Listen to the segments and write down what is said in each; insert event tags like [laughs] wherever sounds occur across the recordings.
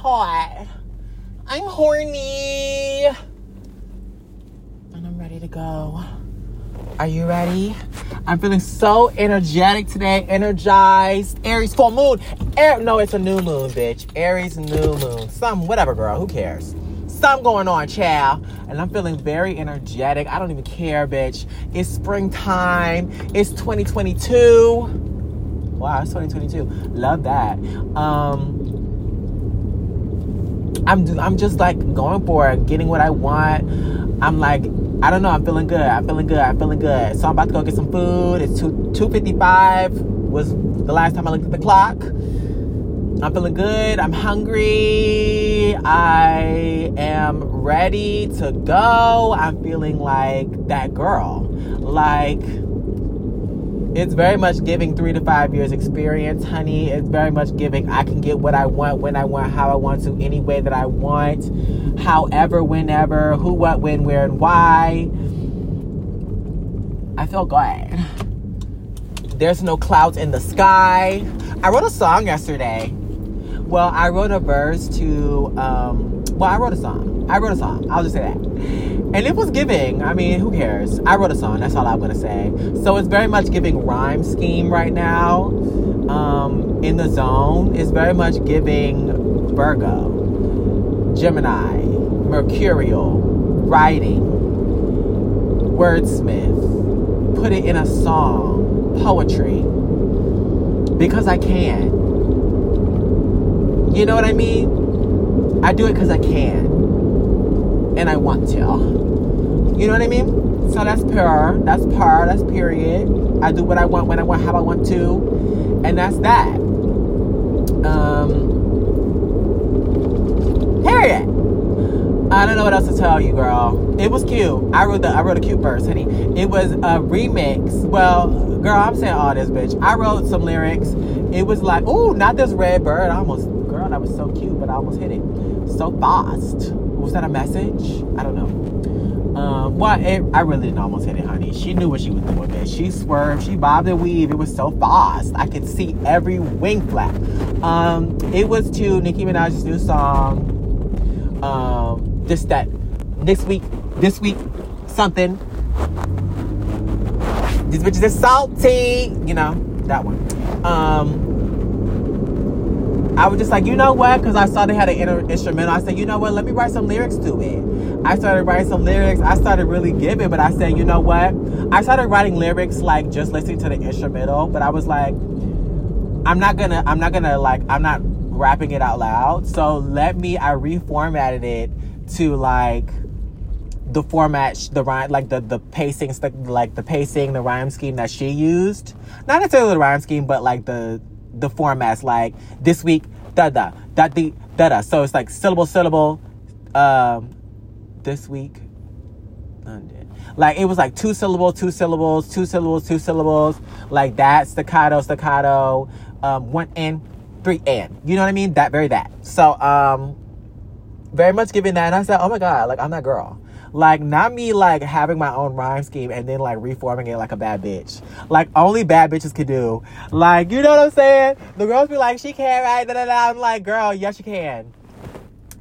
hot. I'm horny. And I'm ready to go. Are you ready? I'm feeling so energetic today, energized. Aries full moon. Air, no, it's a new moon, bitch. Aries new moon. Some, whatever, girl. Who cares? Something going on, child. And I'm feeling very energetic. I don't even care, bitch. It's springtime. It's 2022. Wow, it's 2022. Love that. Um, I'm I'm just like going for it, getting what I want. I'm like I don't know. I'm feeling good. I'm feeling good. I'm feeling good. So I'm about to go get some food. It's two two fifty five. Was the last time I looked at the clock. I'm feeling good. I'm hungry. I am ready to go. I'm feeling like that girl. Like it's very much giving three to five years experience, honey. It's very much giving I can get what I want, when I want, how I want to, any way that I want, however, whenever, who, what, when, where, and why. I feel good. There's no clouds in the sky. I wrote a song yesterday. Well, I wrote a verse to, um, well, I wrote a song. I wrote a song. I'll just say that. And it was giving. I mean, who cares? I wrote a song. That's all I'm going to say. So it's very much giving rhyme scheme right now um, in the zone. It's very much giving Virgo, Gemini, Mercurial, writing, wordsmith, put it in a song, poetry, because I can. You know what I mean? I do it because I can. And I want to. You know what I mean? So that's per. That's par. That's period. I do what I want when I want, how I want to. And that's that. Um, period. I don't know what else to tell you, girl. It was cute. I wrote the I wrote a cute verse, honey. It was a remix. Well, girl, I'm saying all this, bitch. I wrote some lyrics. It was like, oh, not this red bird. I almost, girl, that was so cute, but I almost hit it so fast. Was that a message? I don't know. Um, well, it, I really didn't almost hit it, honey. She knew what she was doing, bitch. She swerved, she bobbed and weaved. It was so fast. I could see every wing flap. Um, it was to Nicki Minaj's new song. Um, that next week, this week, something. These bitches are salty, you know that one. Um, I was just like, you know what? Because I saw they had an inter- instrumental. I said, you know what? Let me write some lyrics to it. I started writing some lyrics. I started really giving, but I said, you know what? I started writing lyrics like just listening to the instrumental, but I was like, I'm not gonna, I'm not gonna like, I'm not rapping it out loud. So let me, I reformatted it to like the format, the rhyme, like the the pacing, like the pacing, the rhyme scheme that she used. Not necessarily the rhyme scheme, but like the the formats, like this week, da da da da da da. So it's like syllable syllable. Um, this week. Like it was like two syllables, two syllables, two syllables, two syllables, like that staccato, staccato, um, one and three and. You know what I mean? That very that. So um, very much giving that. And I said, oh my god, like I'm that girl. Like not me like having my own rhyme scheme and then like reforming it like a bad bitch. Like only bad bitches could do. Like you know what I'm saying? The girls be like, she can't write. Da, da, da. I'm like, girl, yes you can.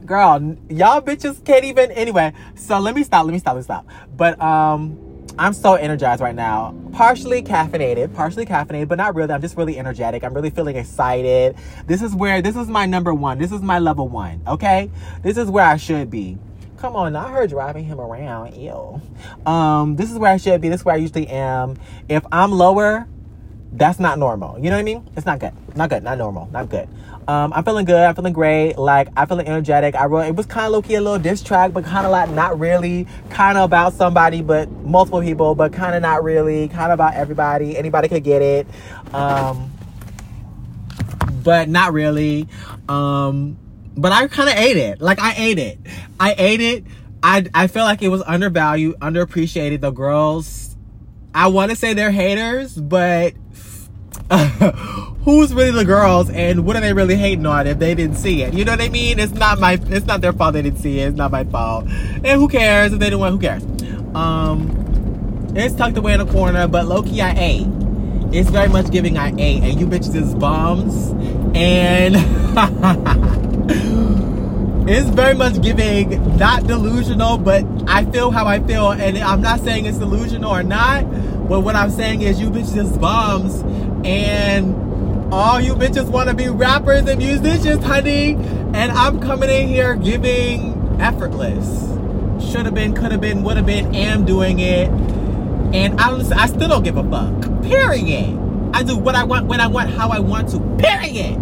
Girl, y'all bitches can't even. Anyway, so let me stop. Let me stop. Let me stop. But um. I'm so energized right now. Partially caffeinated, partially caffeinated, but not really. I'm just really energetic. I'm really feeling excited. This is where, this is my number one. This is my level one, okay? This is where I should be. Come on, not her driving him around. Ew. Um, this is where I should be. This is where I usually am. If I'm lower, that's not normal. You know what I mean? It's not good. Not good. Not normal. Not good. Um, I'm feeling good. I'm feeling great. Like I'm feeling energetic. I wrote it was kind of low key a little diss track, but kind of like not really. Kind of about somebody, but multiple people, but kind of not really. Kind of about everybody. Anybody could get it, um, but not really. Um, but I kind of ate it. Like I ate it. I ate it. I I feel like it was undervalued, underappreciated. The girls, I want to say they're haters, but [laughs] who's really the girls and what are they really hating on if they didn't see it? You know what I mean? It's not my it's not their fault they didn't see it. It's not my fault. And who cares if they didn't want who cares? Um it's tucked away in a corner, but low key I ate. It's very much giving I ate and you bitches is bums and [laughs] it's very much giving not delusional, but I feel how I feel, and I'm not saying it's delusional or not. But what I'm saying is, you bitches is bums, and all you bitches want to be rappers and musicians, honey. And I'm coming in here giving effortless. Should have been, could have been, would have been, am doing it. And I, I still don't give a fuck. Period. I do what I want when I want, how I want to. Period.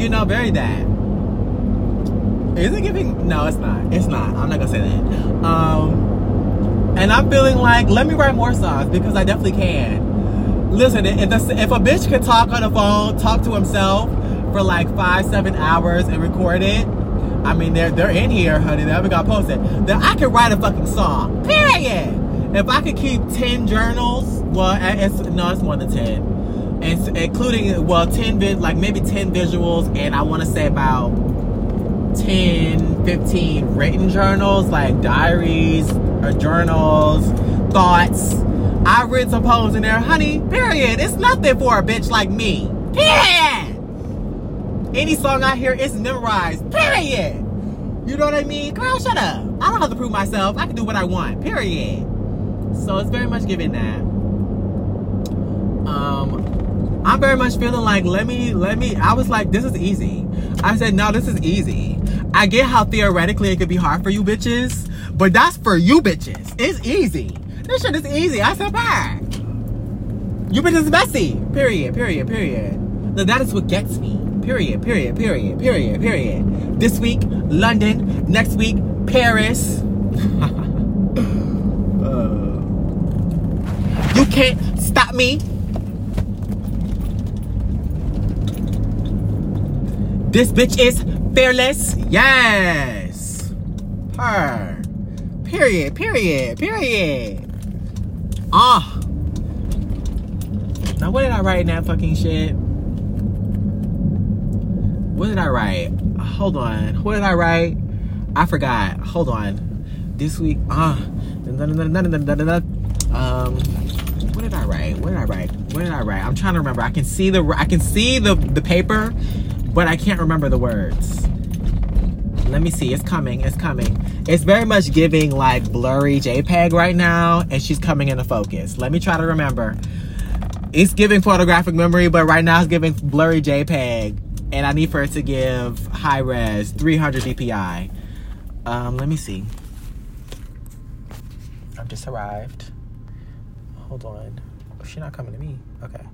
You know, very that. Is it giving? No, it's not. It's not. I'm not gonna say that. Um, and I'm feeling like let me write more songs because I definitely can. Listen, if, the, if a bitch can talk on the phone, talk to himself for like five, seven hours and record it, I mean, they're they're in here, honey. They haven't got posted. Then I can write a fucking song. Period. If I could keep ten journals, well, it's no, it's more than ten, and including well, ten like maybe ten visuals, and I want to say about 10, 15 written journals, like diaries or journals, thoughts. I read some poems in there, honey. Period. It's nothing for a bitch like me. Period. Any song I hear is memorized. Period. You know what I mean? Girl, shut up. I don't have to prove myself. I can do what I want. Period. So it's very much given that. Um, I'm very much feeling like let me let me. I was like, this is easy. I said, no, this is easy. I get how theoretically it could be hard for you bitches, but that's for you bitches. It's easy. This shit is easy. I said, bye. You bitches messy. Period. Period. Period. Now that is what gets me. Period. Period. Period. Period. Period. This week, London. Next week, Paris. [laughs] Uh, you can't stop me. This bitch is fearless. Yes. Her. Period. Period. Period. Ah. Oh. Now, what did I write in that fucking shit? What did I write? Hold on. What did I write? I forgot. Hold on. This week, ah. Um, what did I write? What did I write? What did I write? I'm trying to remember. I can see the I can see the the paper, but I can't remember the words. Let me see. It's coming. It's coming. It's very much giving like blurry JPEG right now, and she's coming into focus. Let me try to remember. It's giving photographic memory, but right now it's giving blurry JPEG, and I need for it to give high res 300 DPI. Um, let me see. I've just arrived. Hold on. Oh, she's not coming to me. Okay.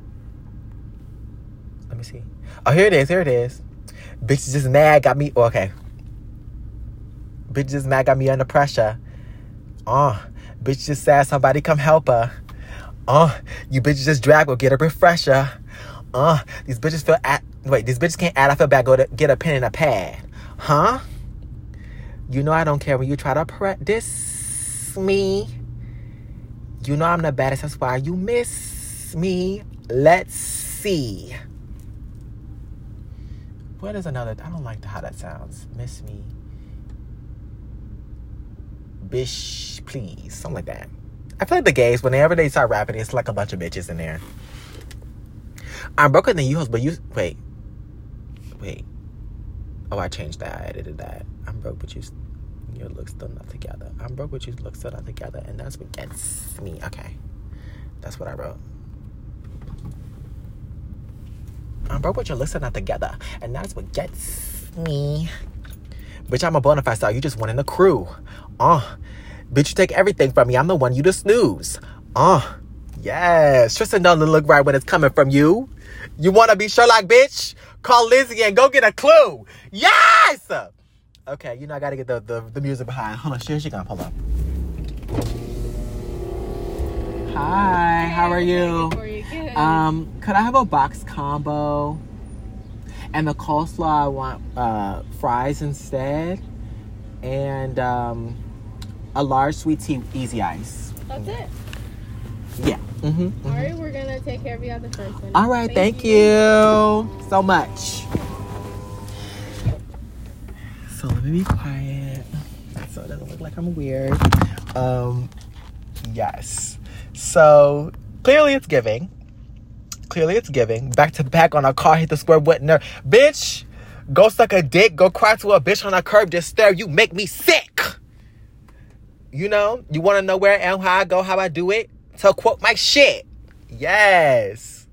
Let me see. Oh, here it is. Here it is. Bitch just mad. Got me. Okay. Bitch just mad. Got me under pressure. Oh, bitch just sad. Somebody come help her. Oh, you bitches just drag. Go get a refresher. Uh, these bitches feel at. Wait, these bitches can't add. I feel bad. Go to get a pen and a pad. Huh? You know I don't care when you try to practice me. You know I'm the baddest. That's why you miss me. Let's see. What is another? I don't like how that sounds. Miss me. Bish, please. Something like that. I feel like the gays, whenever they start rapping, it's like a bunch of bitches in there. I'm broken than you but you wait. Wait. Oh, I changed that. I edited that. I'm broke, but you your looks still not together. I'm broke, but you look still not together, and that's what gets me. Okay, that's what I wrote. I'm broke, but your looks still not together, and that's what gets me. Bitch, I'm a bona fide star. You just one in the crew. Uh, bitch, you take everything from me. I'm the one you to snooze. Uh, yes. Tristan don't look right when it's coming from you. You want to be Sherlock, bitch? Call Lizzie and go get a clue. Yes! Okay, you know I gotta get the, the, the music behind. Hold on, here she comes. Hold on. Hi, how are you? Um, could I have a box combo? And the coleslaw, I want uh, fries instead, and um, a large sweet tea, easy ice. That's it. Yeah. Mm-hmm, mm-hmm. All right, we're gonna take care of you at the first one. All right, thank, thank you. you so much. So let me be quiet so it doesn't look like I'm weird. Um, yes. So clearly it's giving. Clearly it's giving. Back to back on a car hit the square button. Bitch, Go suck a dick. Go cry to a bitch on a curb. Just stare. You make me sick. You know, you want to know where I am, how I go, how I do it? To quote my shit. Yes.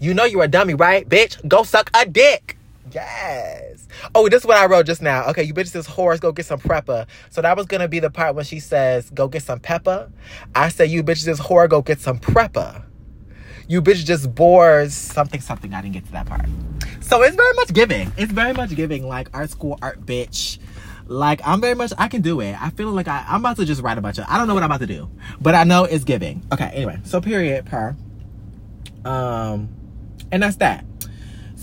You know you're a dummy, right? Bitch, go suck a dick. Yes. Oh, this is what I wrote just now. Okay, you bitches is whores, go get some prepper. So that was gonna be the part when she says, go get some pepper. I said, you bitches is whore, go get some prepper. You bitch just bores something, something. I didn't get to that part. So it's very much giving. It's very much giving, like art school, art bitch. Like I'm very much, I can do it. I feel like I, I'm about to just write a bunch of. I don't know what I'm about to do, but I know it's giving. Okay, anyway, so period per. Um, and that's that.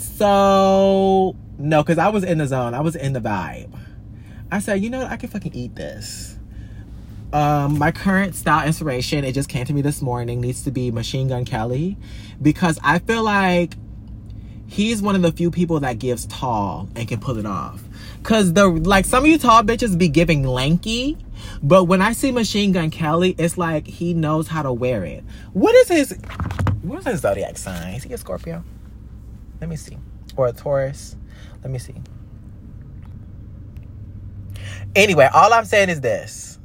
So no, because I was in the zone. I was in the vibe. I said, you know what? I can fucking eat this. Um, my current style inspiration, it just came to me this morning, needs to be Machine Gun Kelly because I feel like he's one of the few people that gives tall and can pull it off. Cause the like some of you tall bitches be giving lanky, but when I see Machine Gun Kelly, it's like he knows how to wear it. What is his what's his zodiac sign? Is he a Scorpio? Let me see. Or a Taurus. Let me see. Anyway, all I'm saying is this.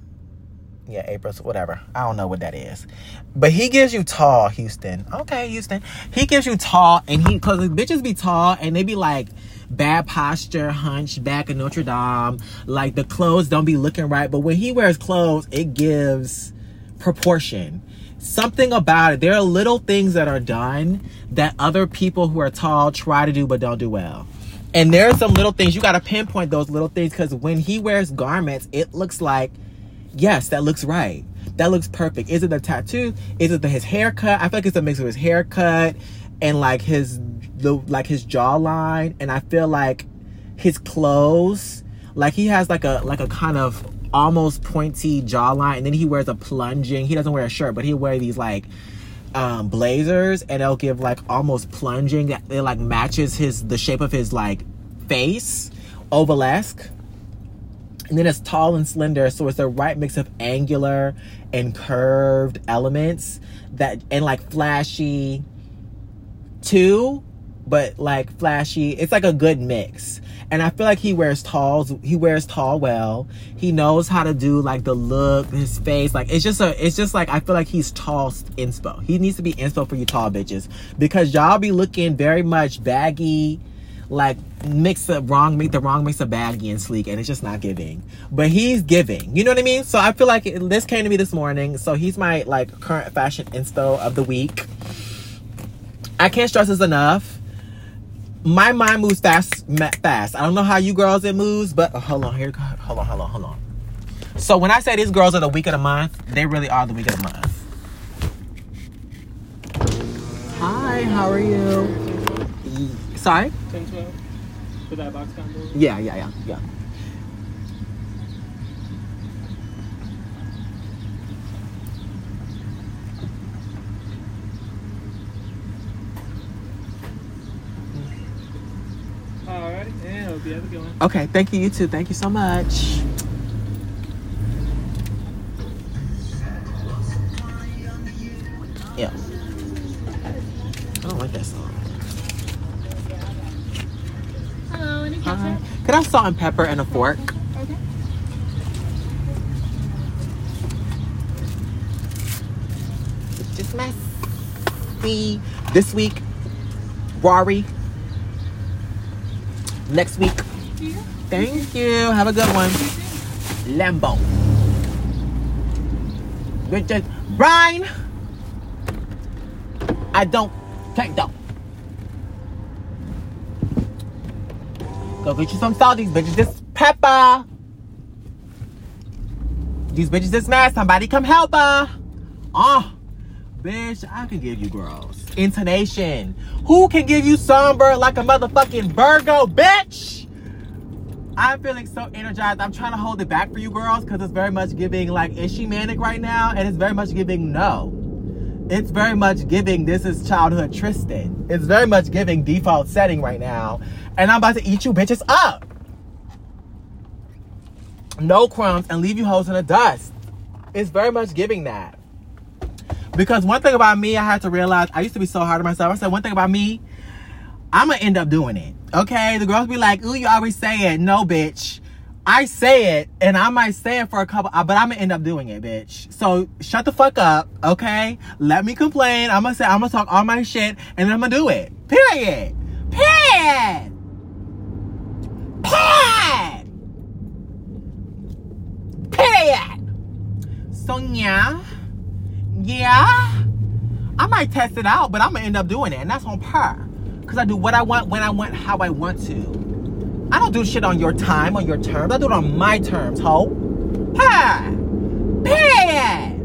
Yeah, April, whatever. I don't know what that is. But he gives you tall, Houston. Okay, Houston. He gives you tall, and he, because the bitches be tall, and they be like, bad posture, hunchback of Notre Dame. Like the clothes don't be looking right. But when he wears clothes, it gives proportion. Something about it. There are little things that are done that other people who are tall try to do but don't do well. And there are some little things you got to pinpoint those little things because when he wears garments, it looks like, yes, that looks right. That looks perfect. Is it the tattoo? Is it the, his haircut? I feel like it's a mix of his haircut and like his the like his jawline and I feel like his clothes like he has like a like a kind of almost pointy jawline and then he wears a plunging he doesn't wear a shirt but he'll wear these like um blazers and they'll give like almost plunging it like matches his the shape of his like face ovalesque and then it's tall and slender so it's the right mix of angular and curved elements that and like flashy too, but like flashy. It's like a good mix. And I feel like he wears talls. He wears tall well. He knows how to do like the look, his face. Like it's just a. It's just like I feel like he's tall inspo. He needs to be inspo for you tall bitches because y'all be looking very much baggy, like mix the wrong, make the wrong mix of baggy and sleek, and it's just not giving. But he's giving. You know what I mean? So I feel like this came to me this morning. So he's my like current fashion inspo of the week. I can't stress this enough. My mind moves fast, fast. I don't know how you girls it moves, but oh, hold on, here, hold on, hold on, hold on. So when I say these girls are the week of the month, they really are the week of the month. Hi, how are you? Sorry. 10, 12 for that box combo. Yeah, yeah, yeah, yeah. You have a good one. Okay, thank you. You too. Thank you so much. Yeah. I don't like that song. Hello, any Hi. ketchup? Could I have salt and pepper and a fork? Okay. It's just messy. This week, Rory. Next week, thank you. Have a good one. Lambo. Richard Brian. I don't take dough. Go get you some salt. These bitches just pepper. These bitches just mad. Somebody come help her. Oh, bitch, I can give you girls. Intonation. Who can give you somber like a motherfucking Virgo, bitch? I'm feeling so energized. I'm trying to hold it back for you girls because it's very much giving like, is she manic right now? And it's very much giving no. It's very much giving this is childhood Tristan. It's very much giving default setting right now. And I'm about to eat you bitches up. No crumbs and leave you hoes in the dust. It's very much giving that. Because one thing about me, I had to realize, I used to be so hard on myself. I said, one thing about me, I'm gonna end up doing it. Okay, the girls be like, "Ooh, you always say it." No, bitch. I say it, and I might say it for a couple, uh, but I'm gonna end up doing it, bitch. So shut the fuck up, okay? Let me complain. I'm gonna say I'm gonna talk all my shit, and then I'm gonna do it. Period. Period. Period. Period. So yeah, yeah, I might test it out, but I'm gonna end up doing it, and that's on par. Cause I do what I want, when I want, how I want to. I don't do shit on your time, on your terms. I do it on my terms, ho. Ha! Period.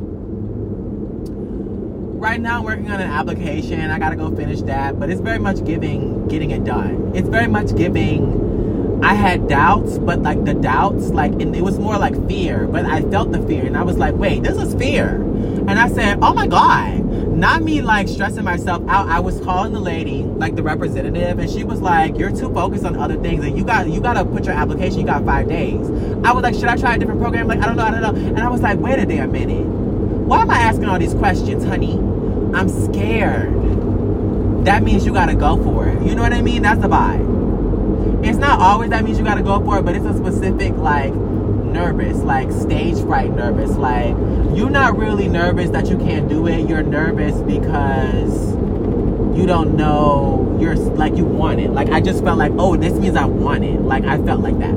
Right now, I'm working on an application. I gotta go finish that, but it's very much giving, getting it done. It's very much giving. I had doubts, but like the doubts, like, and it was more like fear, but I felt the fear, and I was like, wait, this is fear. And I said, oh my God. Not me like stressing myself out. I was calling the lady, like the representative, and she was like, You're too focused on other things and you got you gotta put your application, you got five days. I was like, Should I try a different program? Like, I don't know, I don't know. And I was like, wait a damn minute. Why am I asking all these questions, honey? I'm scared. That means you gotta go for it. You know what I mean? That's the vibe. It's not always that means you gotta go for it, but it's a specific like nervous, like stage fright nervous. Like you're not really nervous that you can't do it. You're nervous because you don't know you're like you want it. Like I just felt like, oh, this means I want it. Like I felt like that.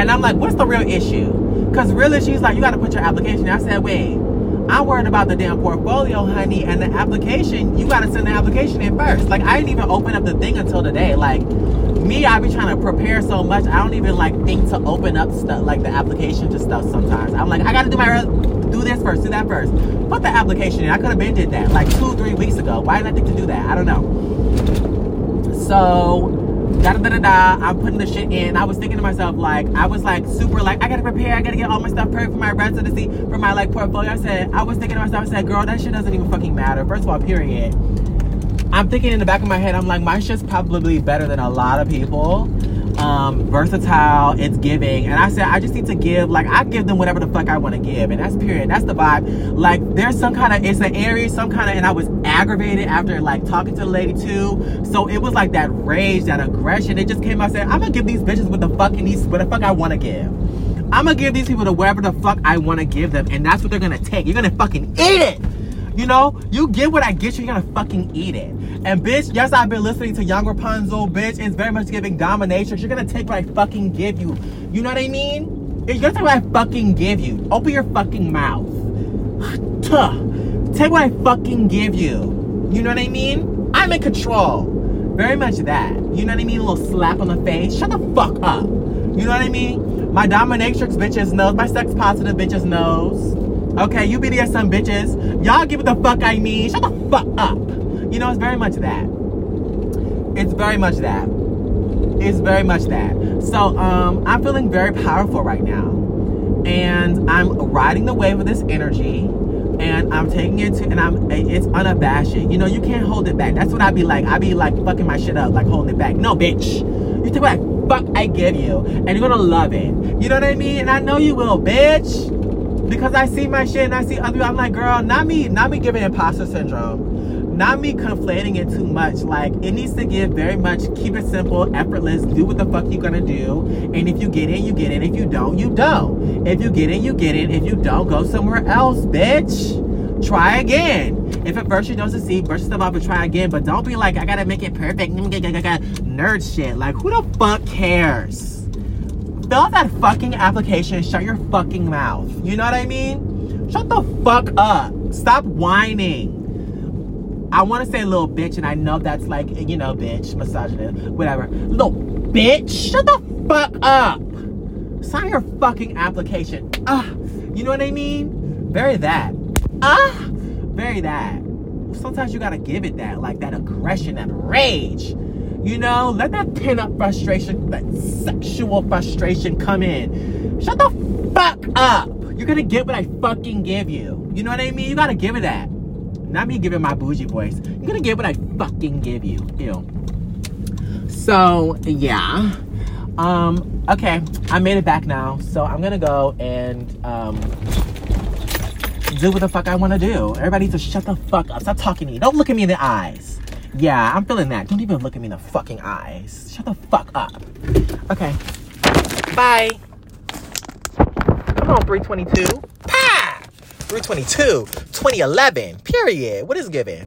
And I'm like, what's the real issue? Because really, she's like, you got to put your application. I said, wait, I'm worried about the damn portfolio, honey, and the application. You got to send the application in first. Like I didn't even open up the thing until today. Like me, I be trying to prepare so much. I don't even like think to open up stuff like the application to stuff sometimes. I'm like, I got to do my do this first, do that first. Put the application in. I could have been did that like two, three weeks ago. Why didn't I think to do that? I don't know. So da da da da. I'm putting the shit in. I was thinking to myself, like, I was like super like, I gotta prepare, I gotta get all my stuff prepared for my residency, for my like portfolio. I said, I was thinking to myself, I said, girl, that shit doesn't even fucking matter. First of all, period. I'm thinking in the back of my head, I'm like, my shit's probably better than a lot of people. Um, versatile, it's giving. And I said, I just need to give, like, I give them whatever the fuck I want to give. And that's period. That's the vibe. Like, there's some kind of, it's an area, some kind of, and I was aggravated after, like, talking to the lady too. So it was like that rage, that aggression. It just came out saying, I'm gonna give these bitches what the fucking these, what the fuck I want to give. I'm gonna give these people the whatever the fuck I want to give them. And that's what they're gonna take. You're gonna fucking eat it. You know, you get what I get you, you're gonna fucking eat it. And bitch, yes, I've been listening to Yung Rapunxel, bitch. It's very much giving domination. You're gonna take what I fucking give you. You know what I mean? You're gonna take what I fucking give you. Open your fucking mouth. [sighs] Take what I fucking give you. You know what I mean? I'm in control. Very much that. You know what I mean? A little slap on the face. Shut the fuck up. You know what I mean? My dominatrix bitches knows. My sex positive bitches knows. Okay, you BDSM bitches. Y'all give it the fuck I mean. Shut the fuck up. You know, it's very much that. It's very much that. It's very much that. So, um, I'm feeling very powerful right now. And I'm riding the wave of this energy. And I'm taking it to, and I'm, it's unabashed. You know, you can't hold it back. That's what I'd be like. I'd be like fucking my shit up, like holding it back. No, bitch. You take what fuck I give you, and you're gonna love it. You know what I mean? And I know you will, bitch because I see my shit and I see other people. I'm like, girl, not me, not me giving imposter syndrome, not me conflating it too much. Like it needs to give very much. Keep it simple, effortless. Do what the fuck you gonna do, and if you get in, you get in. If you don't, you don't. If you get in, you get in. If you don't, go somewhere else, bitch. Try again. If at first you don't succeed, brush yourself off and try again. But don't be like, I gotta make it perfect. Nerd shit. Like, who the fuck cares? Fill out that fucking application shut your fucking mouth. You know what I mean? Shut the fuck up. Stop whining. I want to say little bitch, and I know that's like, you know, bitch, misogynist, whatever. Little bitch, shut the fuck up. Sign your fucking application. Ah, you know what I mean? Very that. Ah, very that. Sometimes you gotta give it that, like that aggression, that rage. You know, let that pin up frustration, that sexual frustration come in. Shut the fuck up. You're gonna get what I fucking give you. You know what I mean? You gotta give it that. Not me giving my bougie voice. You're gonna get what I fucking give you. Ew. So, yeah. Um, okay, I made it back now. So I'm gonna go and um do what the fuck I wanna do. Everybody needs to shut the fuck up. Stop talking to me. Don't look at me in the eyes. Yeah, I'm feeling that. Don't even look at me in the fucking eyes. Shut the fuck up. Okay. Bye. Come on, 322. Pa! 322. 2011. Period. What is given?